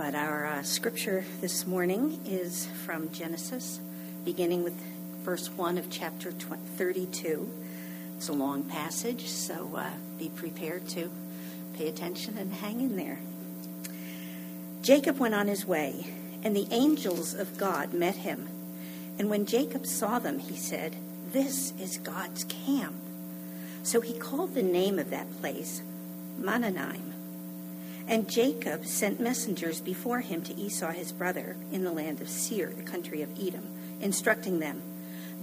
But our uh, scripture this morning is from Genesis, beginning with verse 1 of chapter 32. It's a long passage, so uh, be prepared to pay attention and hang in there. Jacob went on his way, and the angels of God met him. And when Jacob saw them, he said, This is God's camp. So he called the name of that place Mahanaim. And Jacob sent messengers before him to Esau his brother in the land of Seir, the country of Edom, instructing them,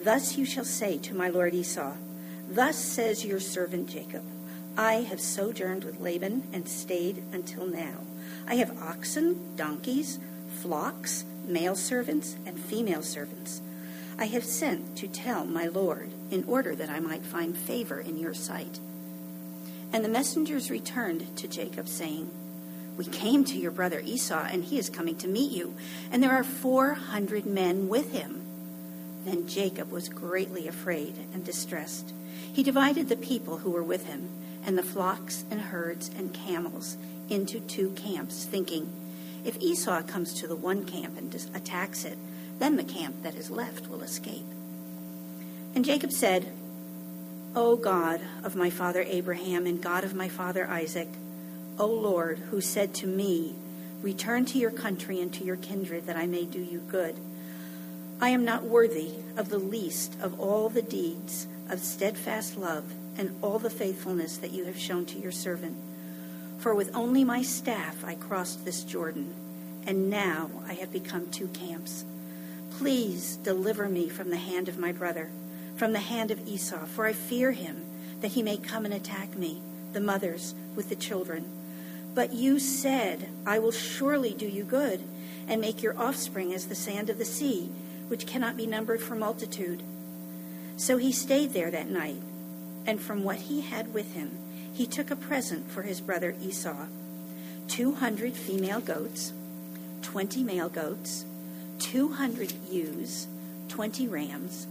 Thus you shall say to my lord Esau, Thus says your servant Jacob, I have sojourned with Laban and stayed until now. I have oxen, donkeys, flocks, male servants, and female servants. I have sent to tell my lord, in order that I might find favor in your sight. And the messengers returned to Jacob, saying, We came to your brother Esau, and he is coming to meet you, and there are four hundred men with him. Then Jacob was greatly afraid and distressed. He divided the people who were with him, and the flocks and herds and camels, into two camps, thinking, If Esau comes to the one camp and attacks it, then the camp that is left will escape. And Jacob said, O God of my father Abraham and God of my father Isaac, O Lord, who said to me, Return to your country and to your kindred, that I may do you good. I am not worthy of the least of all the deeds of steadfast love and all the faithfulness that you have shown to your servant. For with only my staff I crossed this Jordan, and now I have become two camps. Please deliver me from the hand of my brother, from the hand of Esau, for I fear him, that he may come and attack me, the mothers, with the children. But you said, I will surely do you good, and make your offspring as the sand of the sea, which cannot be numbered for multitude. So he stayed there that night, and from what he had with him, he took a present for his brother Esau two hundred female goats, twenty male goats, 200 ewes, 20 rams,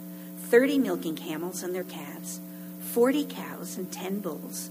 30 milking camels and their calves, 40 cows and 10 bulls,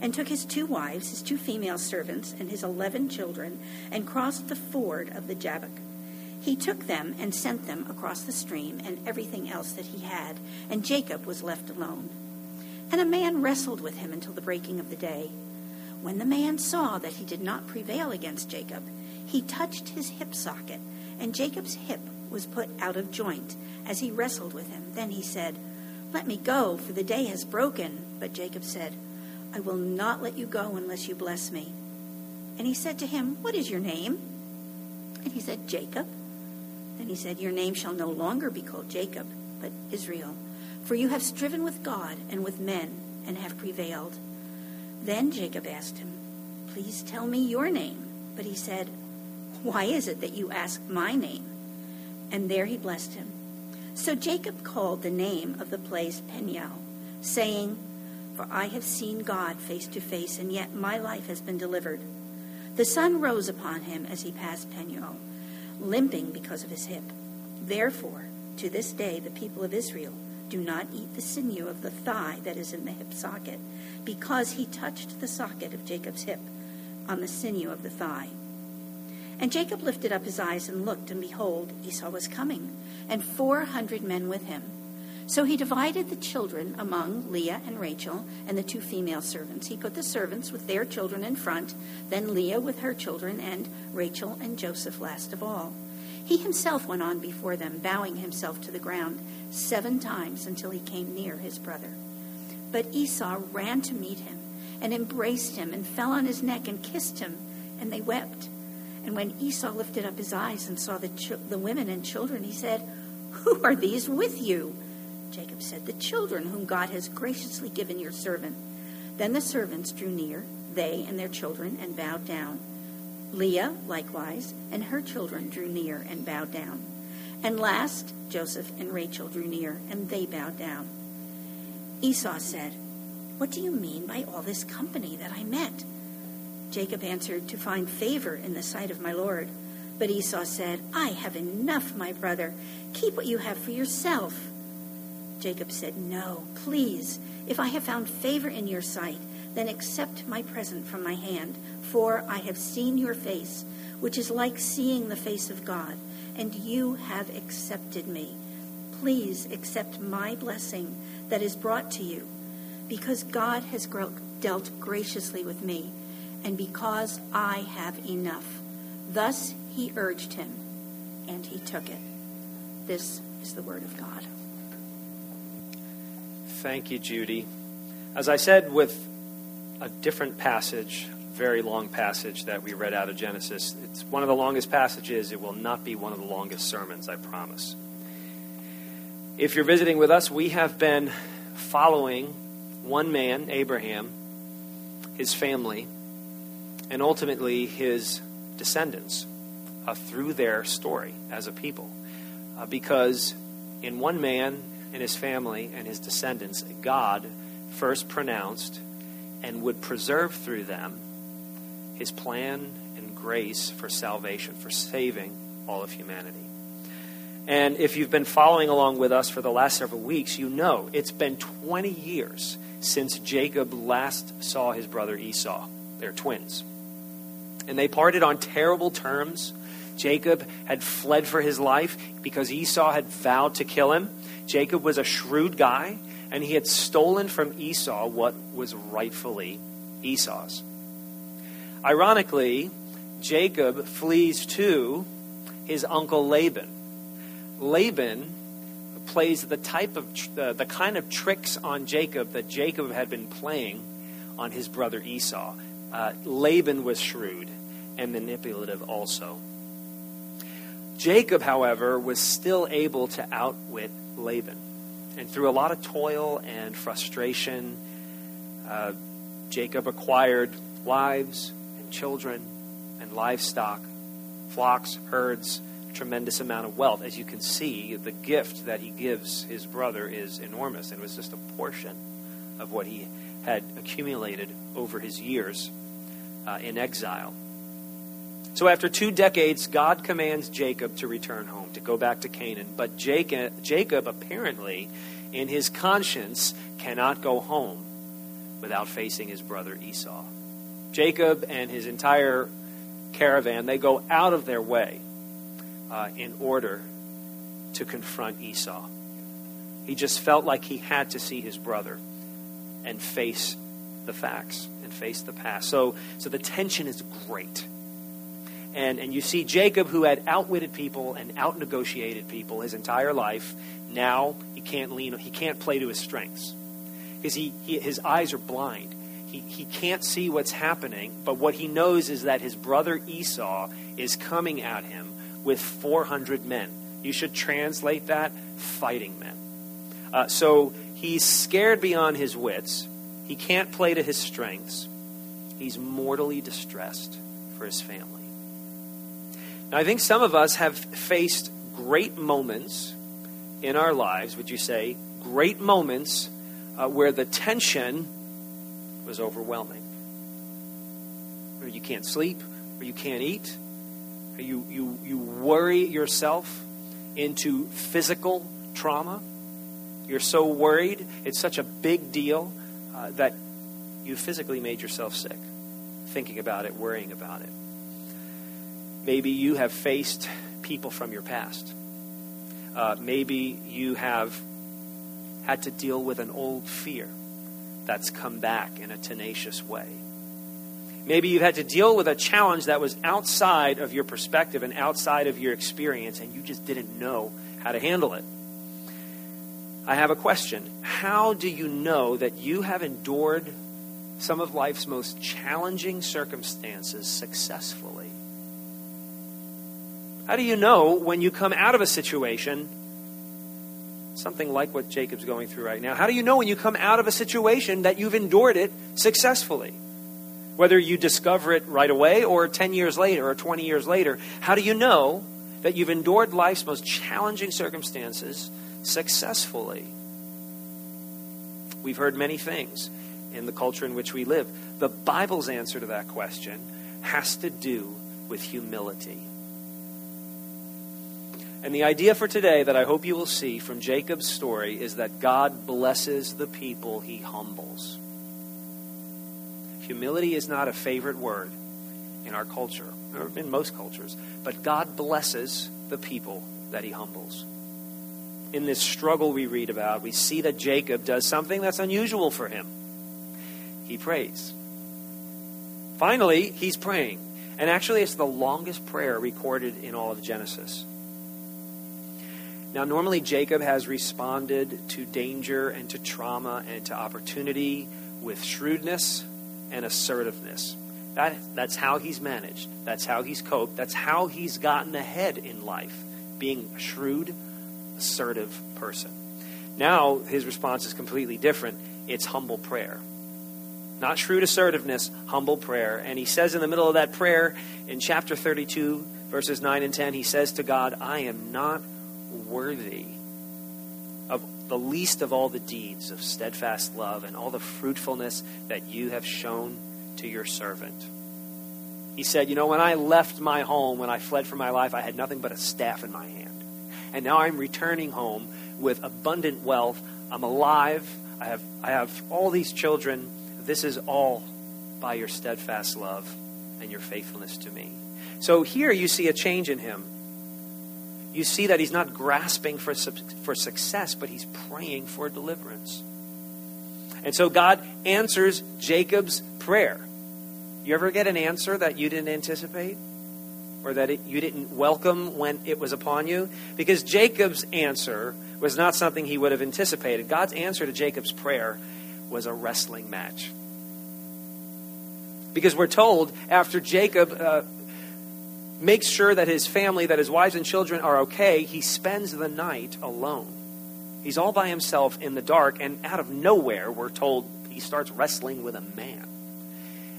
and took his two wives, his two female servants, and his eleven children, and crossed the ford of the Jabbok. He took them and sent them across the stream and everything else that he had, and Jacob was left alone. And a man wrestled with him until the breaking of the day. When the man saw that he did not prevail against Jacob, he touched his hip socket and Jacob's hip was put out of joint as he wrestled with him. Then he said, Let me go, for the day has broken. But Jacob said, I will not let you go unless you bless me. And he said to him, What is your name? And he said, Jacob. Then he said, Your name shall no longer be called Jacob, but Israel, for you have striven with God and with men and have prevailed. Then Jacob asked him, Please tell me your name. But he said, why is it that you ask my name? And there he blessed him. So Jacob called the name of the place Peniel, saying, For I have seen God face to face, and yet my life has been delivered. The sun rose upon him as he passed Peniel, limping because of his hip. Therefore, to this day, the people of Israel do not eat the sinew of the thigh that is in the hip socket, because he touched the socket of Jacob's hip on the sinew of the thigh. And Jacob lifted up his eyes and looked, and behold, Esau was coming, and four hundred men with him. So he divided the children among Leah and Rachel and the two female servants. He put the servants with their children in front, then Leah with her children, and Rachel and Joseph last of all. He himself went on before them, bowing himself to the ground seven times until he came near his brother. But Esau ran to meet him and embraced him and fell on his neck and kissed him, and they wept. And when Esau lifted up his eyes and saw the, ch- the women and children, he said, Who are these with you? Jacob said, The children whom God has graciously given your servant. Then the servants drew near, they and their children, and bowed down. Leah likewise, and her children drew near and bowed down. And last, Joseph and Rachel drew near, and they bowed down. Esau said, What do you mean by all this company that I met? Jacob answered, To find favor in the sight of my Lord. But Esau said, I have enough, my brother. Keep what you have for yourself. Jacob said, No, please. If I have found favor in your sight, then accept my present from my hand, for I have seen your face, which is like seeing the face of God, and you have accepted me. Please accept my blessing that is brought to you, because God has dealt graciously with me, and because I have enough. Thus he urged him, and he took it. This is the word of God. Thank you, Judy. As I said with a different passage, very long passage that we read out of Genesis, it's one of the longest passages. It will not be one of the longest sermons, I promise. If you're visiting with us, we have been following one man, Abraham, his family, and ultimately his descendants uh, through their story as a people. Uh, because in one man and his family and his descendants, God first pronounced and would preserve through them his plan and grace for salvation, for saving all of humanity. And if you've been following along with us for the last several weeks, you know it's been 20 years since Jacob last saw his brother Esau. They're twins. And they parted on terrible terms. Jacob had fled for his life because Esau had vowed to kill him. Jacob was a shrewd guy, and he had stolen from Esau what was rightfully Esau's. Ironically, Jacob flees to his uncle Laban. Laban plays the type of uh, the kind of tricks on Jacob that Jacob had been playing on his brother Esau. Uh, Laban was shrewd and manipulative also. Jacob, however, was still able to outwit Laban. And through a lot of toil and frustration, uh, Jacob acquired wives and children and livestock, flocks, herds, tremendous amount of wealth. As you can see, the gift that he gives his brother is enormous and was just a portion of what he had accumulated over his years uh, in exile. So after two decades, God commands Jacob to return home, to go back to Canaan. But Jacob, Jacob apparently, in his conscience, cannot go home without facing his brother Esau. Jacob and his entire caravan, they go out of their way uh, in order to confront Esau. He just felt like he had to see his brother and face the facts and face the past. So, so the tension is great. And, and you see Jacob, who had outwitted people and outnegotiated people his entire life, now he can't lean, he can't play to his strengths. Because he, he, his eyes are blind. He, he can't see what's happening, but what he knows is that his brother Esau is coming at him with 400 men. You should translate that fighting men. Uh, so he's scared beyond his wits. He can't play to his strengths. He's mortally distressed for his family. Now, I think some of us have faced great moments in our lives, would you say, great moments uh, where the tension was overwhelming. Where you can't sleep, where you can't eat, you, you, you worry yourself into physical trauma. You're so worried, it's such a big deal uh, that you physically made yourself sick, thinking about it, worrying about it. Maybe you have faced people from your past. Uh, maybe you have had to deal with an old fear that's come back in a tenacious way. Maybe you've had to deal with a challenge that was outside of your perspective and outside of your experience, and you just didn't know how to handle it. I have a question. How do you know that you have endured some of life's most challenging circumstances successfully? How do you know when you come out of a situation, something like what Jacob's going through right now? How do you know when you come out of a situation that you've endured it successfully? Whether you discover it right away or 10 years later or 20 years later, how do you know that you've endured life's most challenging circumstances successfully? We've heard many things in the culture in which we live. The Bible's answer to that question has to do with humility. And the idea for today that I hope you will see from Jacob's story is that God blesses the people he humbles. Humility is not a favorite word in our culture, or in most cultures, but God blesses the people that he humbles. In this struggle we read about, we see that Jacob does something that's unusual for him. He prays. Finally, he's praying. And actually, it's the longest prayer recorded in all of Genesis. Now, normally Jacob has responded to danger and to trauma and to opportunity with shrewdness and assertiveness. That, that's how he's managed. That's how he's coped. That's how he's gotten ahead in life, being a shrewd, assertive person. Now, his response is completely different. It's humble prayer. Not shrewd assertiveness, humble prayer. And he says in the middle of that prayer, in chapter 32, verses 9 and 10, he says to God, I am not worthy of the least of all the deeds of steadfast love and all the fruitfulness that you have shown to your servant. He said, You know, when I left my home, when I fled for my life, I had nothing but a staff in my hand. And now I'm returning home with abundant wealth. I'm alive. I have, I have all these children. This is all by your steadfast love and your faithfulness to me. So here you see a change in him you see that he's not grasping for, for success, but he's praying for deliverance. And so God answers Jacob's prayer. You ever get an answer that you didn't anticipate? Or that it, you didn't welcome when it was upon you? Because Jacob's answer was not something he would have anticipated. God's answer to Jacob's prayer was a wrestling match. Because we're told after Jacob uh, makes sure that his family, that his wives and children are okay, he spends the night alone. He's all by himself in the dark, and out of nowhere, we're told he starts wrestling with a man.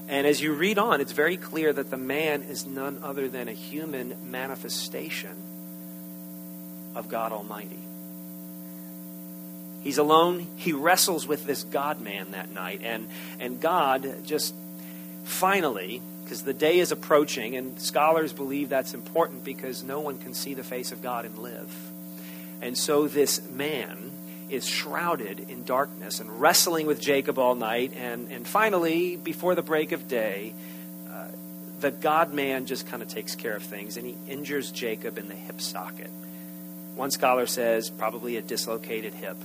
And as you read on, it's very clear that the man is none other than a human manifestation of God Almighty. He's alone. He wrestles with this God man that night. And, and God just finally because the day is approaching, and scholars believe that's important because no one can see the face of God and live. And so this man is shrouded in darkness and wrestling with Jacob all night. And, and finally, before the break of day, uh, the God man just kind of takes care of things and he injures Jacob in the hip socket. One scholar says probably a dislocated hip.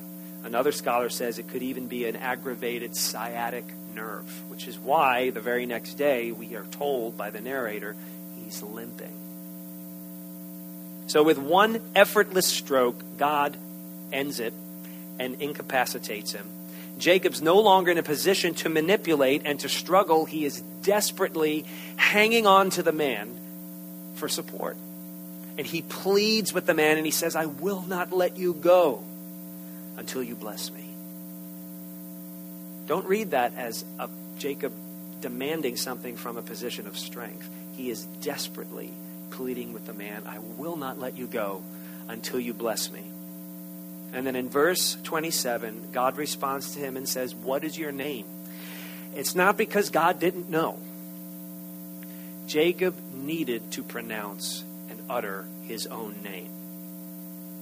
Another scholar says it could even be an aggravated sciatic nerve, which is why the very next day we are told by the narrator he's limping. So, with one effortless stroke, God ends it and incapacitates him. Jacob's no longer in a position to manipulate and to struggle. He is desperately hanging on to the man for support. And he pleads with the man and he says, I will not let you go until you bless me. Don't read that as a Jacob demanding something from a position of strength. He is desperately pleading with the man, I will not let you go until you bless me. And then in verse 27, God responds to him and says, What is your name? It's not because God didn't know. Jacob needed to pronounce and utter his own name.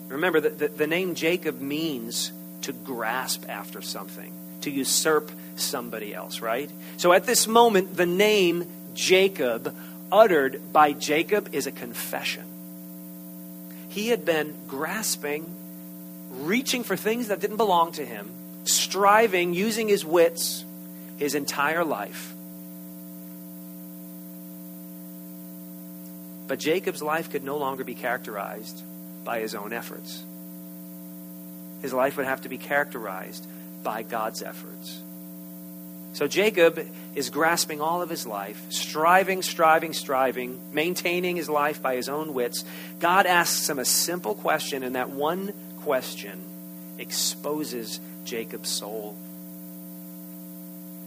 Remember, that the, the name Jacob means to grasp after something to usurp somebody else, right? So at this moment, the name Jacob, uttered by Jacob, is a confession. He had been grasping reaching for things that didn't belong to him, striving, using his wits his entire life. But Jacob's life could no longer be characterized by his own efforts. His life would have to be characterized by God's efforts. So Jacob is grasping all of his life, striving, striving, striving, maintaining his life by his own wits. God asks him a simple question, and that one question exposes Jacob's soul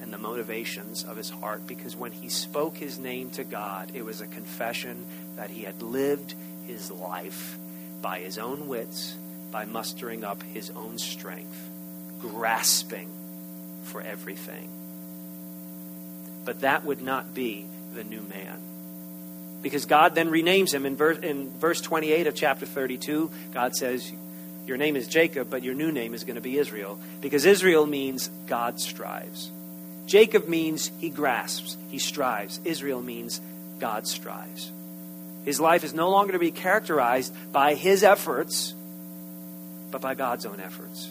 and the motivations of his heart because when he spoke his name to God, it was a confession that he had lived his life by his own wits, by mustering up his own strength, grasping for everything. But that would not be the new man. Because God then renames him in verse, in verse 28 of chapter 32. God says, Your name is Jacob, but your new name is going to be Israel. Because Israel means God strives. Jacob means he grasps, he strives. Israel means God strives. His life is no longer to be characterized by his efforts, but by God's own efforts.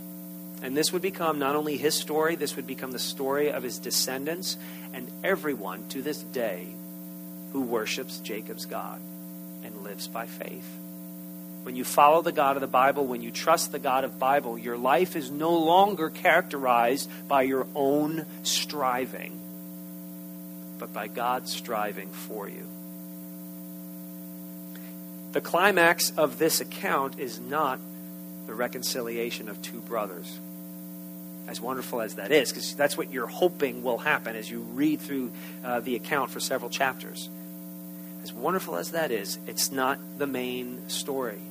And this would become not only his story, this would become the story of his descendants and everyone to this day who worships Jacob's God and lives by faith. When you follow the God of the Bible, when you trust the God of Bible, your life is no longer characterized by your own striving, but by God's striving for you. The climax of this account is not the reconciliation of two brothers as wonderful as that is, because that's what you're hoping will happen as you read through uh, the account for several chapters. As wonderful as that is, it's not the main story.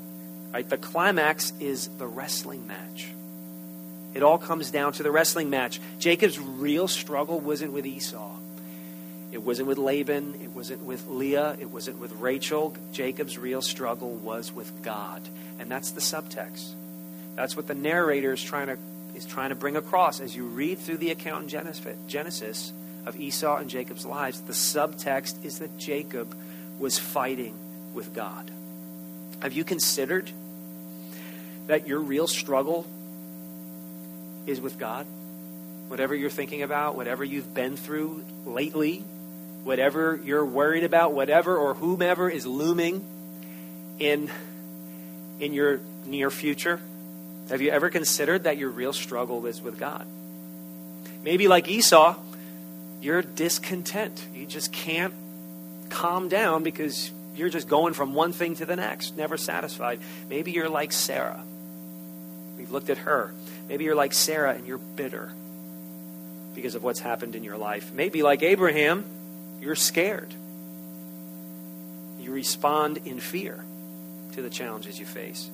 Right? The climax is the wrestling match. It all comes down to the wrestling match. Jacob's real struggle wasn't with Esau. It wasn't with Laban. It wasn't with Leah. It wasn't with Rachel. Jacob's real struggle was with God. And that's the subtext. That's what the narrator is trying to is trying to bring across as you read through the account in Genesis of Esau and Jacob's lives. The subtext is that Jacob was fighting with God. Have you considered that your real struggle is with God? Whatever you're thinking about, whatever you've been through lately, whatever you're worried about, whatever or whomever is looming in, in your near future, have you ever considered that your real struggle is with God? Maybe like Esau, you're discontent. You just can't calm down because you're just going from one thing to the next, never satisfied. Maybe you're like Sarah. We've looked at her. Maybe you're like Sarah and you're bitter because of what's happened in your life. Maybe like Abraham, you're scared. You respond in fear to the challenges you face.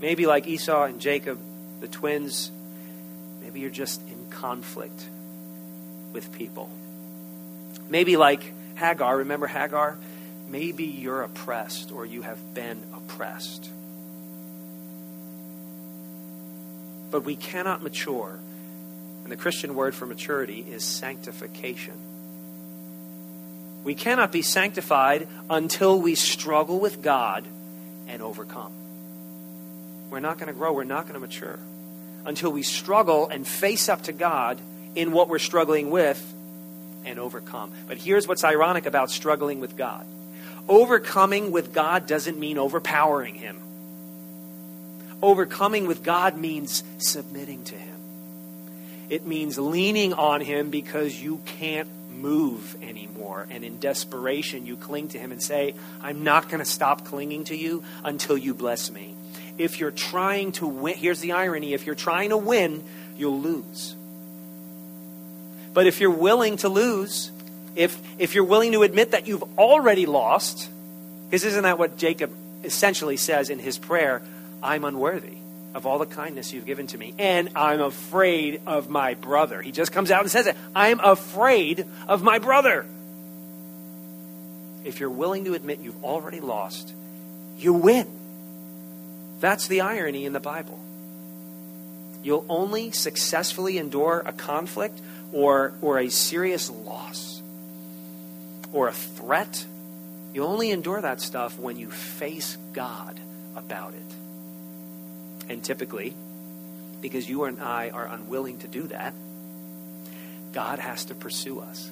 Maybe like Esau and Jacob, the twins, maybe you're just in conflict with people. Maybe like Hagar, remember Hagar? Maybe you're oppressed or you have been oppressed. But we cannot mature, and the Christian word for maturity is sanctification. We cannot be sanctified until we struggle with God and overcome. We're not going to grow. We're not going to mature until we struggle and face up to God in what we're struggling with and overcome. But here's what's ironic about struggling with God overcoming with God doesn't mean overpowering Him. Overcoming with God means submitting to Him. It means leaning on Him because you can't move anymore. And in desperation, you cling to Him and say, I'm not going to stop clinging to you until you bless me if you're trying to win, here's the irony if you're trying to win, you'll lose. But if you're willing to lose, if, if you're willing to admit that you've already lost, because isn't that what Jacob essentially says in his prayer? I'm unworthy of all the kindness you've given to me, and I'm afraid of my brother. He just comes out and says it I'm afraid of my brother. If you're willing to admit you've already lost, you win. That's the irony in the Bible. You'll only successfully endure a conflict or, or a serious loss or a threat. You only endure that stuff when you face God about it. And typically, because you and I are unwilling to do that, God has to pursue us.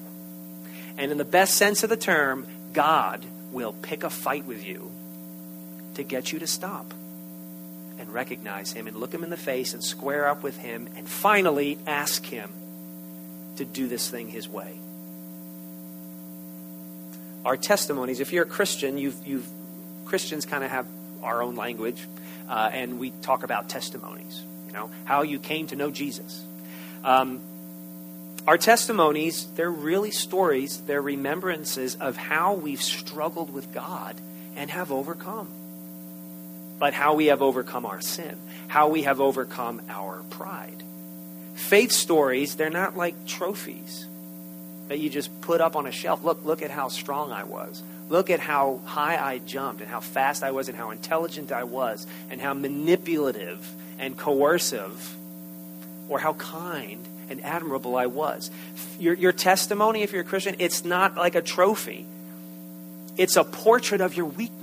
And in the best sense of the term, God will pick a fight with you to get you to stop and recognize Him and look Him in the face and square up with Him and finally ask Him to do this thing His way. Our testimonies, if you're a Christian, you've, you've Christians kind of have our own language, uh, and we talk about testimonies, you know, how you came to know Jesus. Um, our testimonies, they're really stories, they're remembrances of how we've struggled with God and have overcome. But how we have overcome our sin, how we have overcome our pride. Faith stories, they're not like trophies that you just put up on a shelf. Look, look at how strong I was. Look at how high I jumped and how fast I was and how intelligent I was and how manipulative and coercive or how kind and admirable I was. Your, your testimony, if you're a Christian, it's not like a trophy, it's a portrait of your weakness.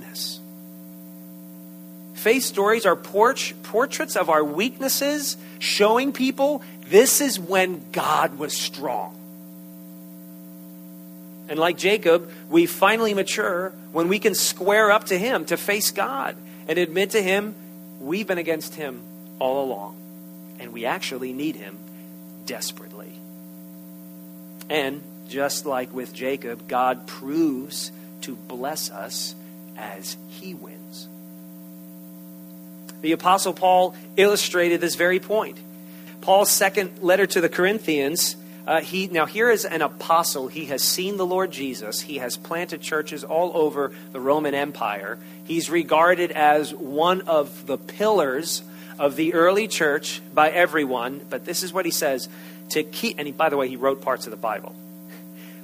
Faith stories are port- portraits of our weaknesses, showing people this is when God was strong. And like Jacob, we finally mature when we can square up to Him to face God and admit to Him we've been against Him all along. And we actually need Him desperately. And just like with Jacob, God proves to bless us as He wins. The Apostle Paul illustrated this very point. Paul's second letter to the Corinthians uh, he now here is an apostle. He has seen the Lord Jesus. He has planted churches all over the Roman Empire. He's regarded as one of the pillars of the early church by everyone. But this is what he says to keep. And he, by the way, he wrote parts of the Bible.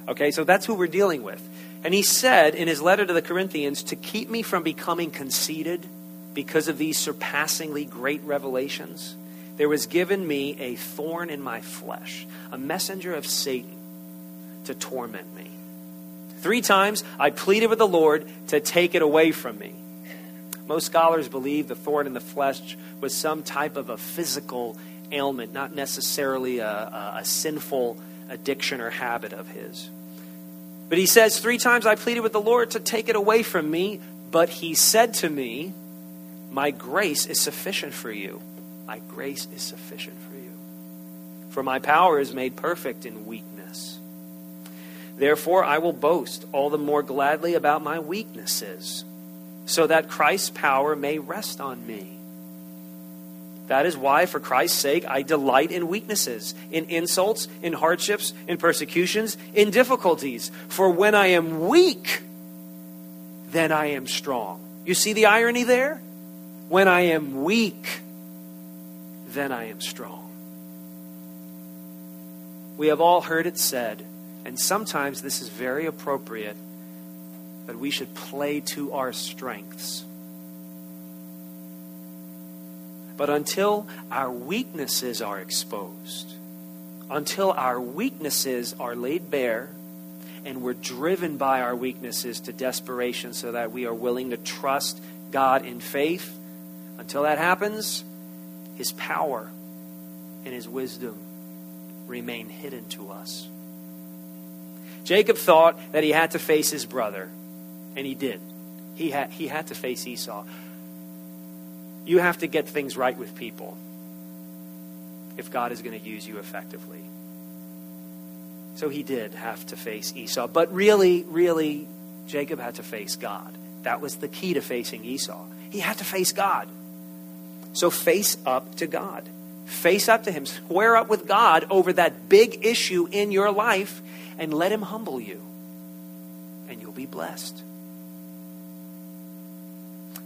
Okay, so that's who we're dealing with. And he said in his letter to the Corinthians to keep me from becoming conceited because of these surpassingly great revelations there was given me a thorn in my flesh, a messenger of Satan to torment me. Three times I pleaded with the Lord to take it away from me. Most scholars believe the thorn in the flesh was some type of a physical ailment, not necessarily a, a, a sinful addiction or habit of his. But he says, Three times I pleaded with the Lord to take it away from me, but he said to me, My grace is sufficient for you my grace is sufficient for you. For my power is made perfect in weakness. Therefore, I will boast all the more gladly about my weaknesses, so that Christ's power may rest on me. That is why, for Christ's sake, I delight in weaknesses, in insults, in hardships, in persecutions, in difficulties. For when I am weak, then I am strong. You see the irony there? When I am weak, then I am strong. We have all heard it said, and sometimes this is very appropriate, that we should play to our strengths. But until our weaknesses are exposed, until our weaknesses are laid bare, and we're driven by our weaknesses to desperation so that we are willing to trust God in faith, until that happens, his power and his wisdom remain hidden to us. Jacob thought that he had to face his brother, and he did. He had, he had to face Esau. You have to get things right with people if God is going to use you effectively. So he did have to face Esau. But really, really, Jacob had to face God. That was the key to facing Esau. He had to face God. So face up to God. Face up to Him. Square up with God over that big issue in your life and let Him humble you. And you'll be blessed.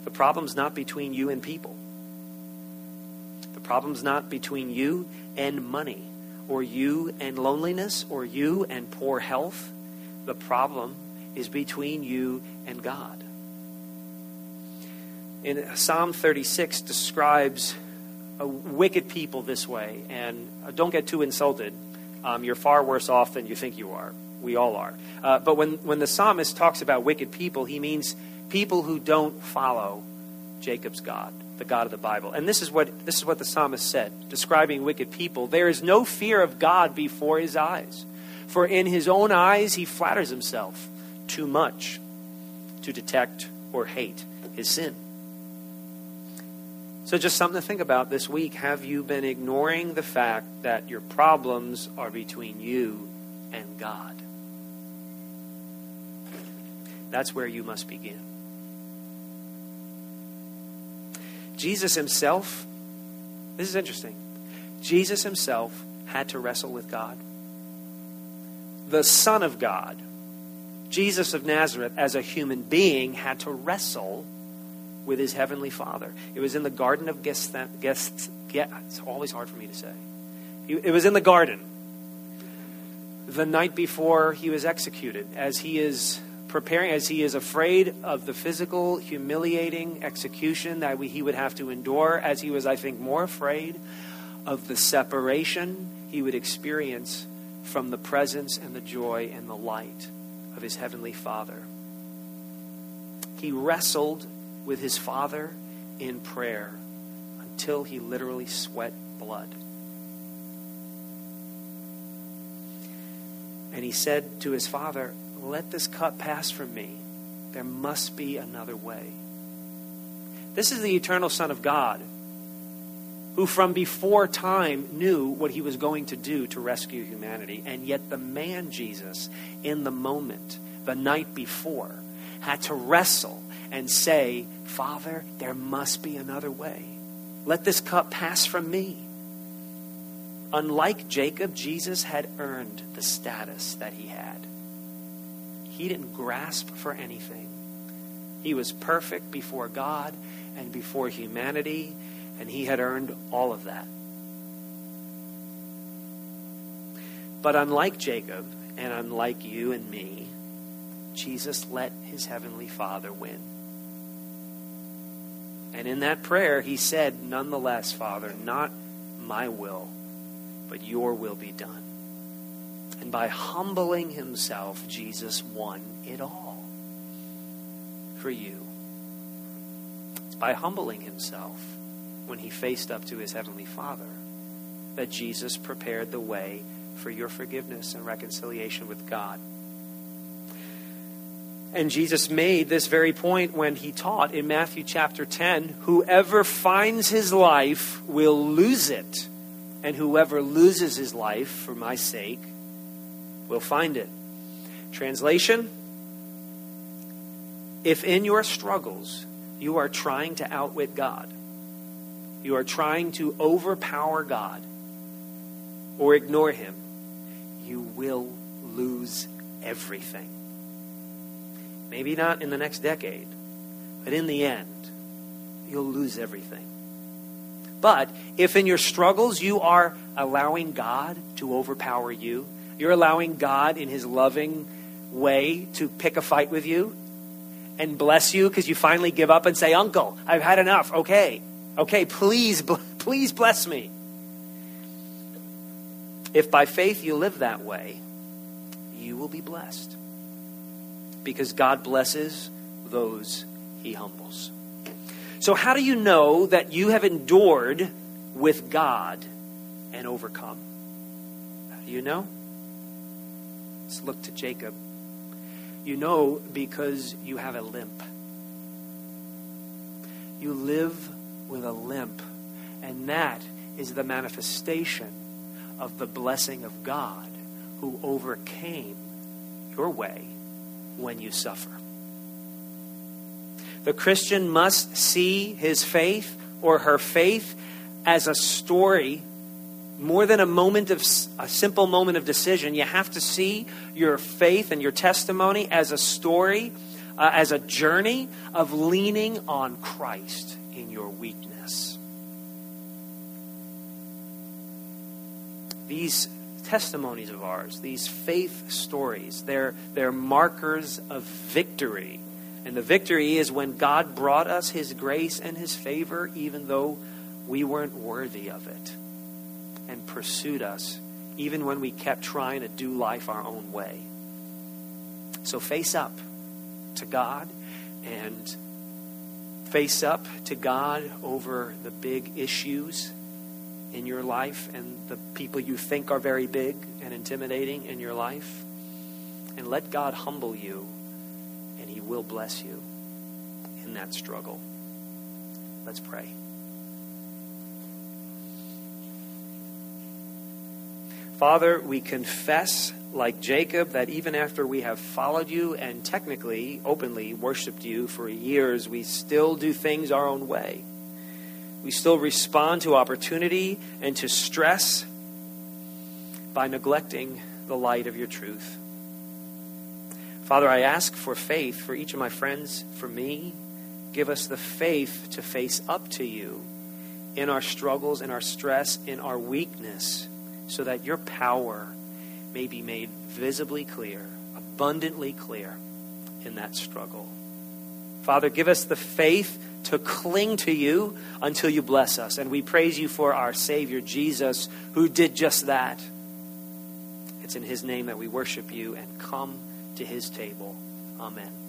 The problem's not between you and people. The problem's not between you and money, or you and loneliness, or you and poor health. The problem is between you and God in Psalm 36 describes a wicked people this way. And uh, don't get too insulted. Um, you're far worse off than you think you are. We all are. Uh, but when, when the psalmist talks about wicked people, he means people who don't follow Jacob's God, the God of the Bible. And this is what this is what the psalmist said, describing wicked people. There is no fear of God before his eyes. For in his own eyes he flatters himself too much to detect or hate his sin. So, just something to think about this week. Have you been ignoring the fact that your problems are between you and God? That's where you must begin. Jesus himself, this is interesting. Jesus himself had to wrestle with God. The Son of God, Jesus of Nazareth, as a human being, had to wrestle with his heavenly Father. It was in the Garden of Gethsemane. It's always hard for me to say. It was in the garden the night before he was executed, as he is preparing, as he is afraid of the physical, humiliating execution that we, he would have to endure, as he was, I think, more afraid of the separation he would experience from the presence and the joy and the light of his heavenly Father. He wrestled with his Father in prayer until he literally sweat blood. And he said to his Father, let this cup pass from me. There must be another way. This is the eternal Son of God, who from before time knew what he was going to do to rescue humanity. And yet, the man Jesus, in the moment, the night before, had to wrestle and say, Father, there must be another way. Let this cup pass from me. Unlike Jacob, Jesus had earned the status that he had. He didn't grasp for anything. He was perfect before God and before humanity, and he had earned all of that. But unlike Jacob, and unlike you and me, Jesus let his heavenly Father win. And in that prayer, he said, Nonetheless, Father, not my will, but your will be done. And by humbling himself, Jesus won it all for you. It's by humbling himself when he faced up to his heavenly Father that Jesus prepared the way for your forgiveness and reconciliation with God. And Jesus made this very point when he taught in Matthew chapter 10 whoever finds his life will lose it, and whoever loses his life for my sake We'll find it. Translation If in your struggles you are trying to outwit God, you are trying to overpower God or ignore Him, you will lose everything. Maybe not in the next decade, but in the end, you'll lose everything. But if in your struggles you are allowing God to overpower you, you're allowing God, in His loving way, to pick a fight with you and bless you because you finally give up and say, Uncle, I've had enough. Okay. Okay, please, please bless me. If by faith you live that way, you will be blessed. Because God blesses those he humbles. So, how do you know that you have endured with God and overcome? How do you know? Let's look to Jacob. You know because you have a limp. You live with a limp, and that is the manifestation of the blessing of God who overcame your way when you suffer. The Christian must see his faith or her faith as a story more than a moment of a simple moment of decision you have to see your faith and your testimony as a story uh, as a journey of leaning on christ in your weakness these testimonies of ours these faith stories they're, they're markers of victory and the victory is when god brought us his grace and his favor even though we weren't worthy of it and pursued us even when we kept trying to do life our own way. So face up to God and face up to God over the big issues in your life and the people you think are very big and intimidating in your life. And let God humble you, and He will bless you in that struggle. Let's pray. Father, we confess, like Jacob, that even after we have followed you and technically, openly worshiped you for years, we still do things our own way. We still respond to opportunity and to stress by neglecting the light of your truth. Father, I ask for faith for each of my friends, for me. Give us the faith to face up to you in our struggles, in our stress, in our weakness so that your power may be made visibly clear, abundantly clear in that struggle. Father, give us the faith to cling to you until you bless us. And we praise you for our Savior, Jesus, who did just that. It's in his name that we worship you and come to his table. Amen.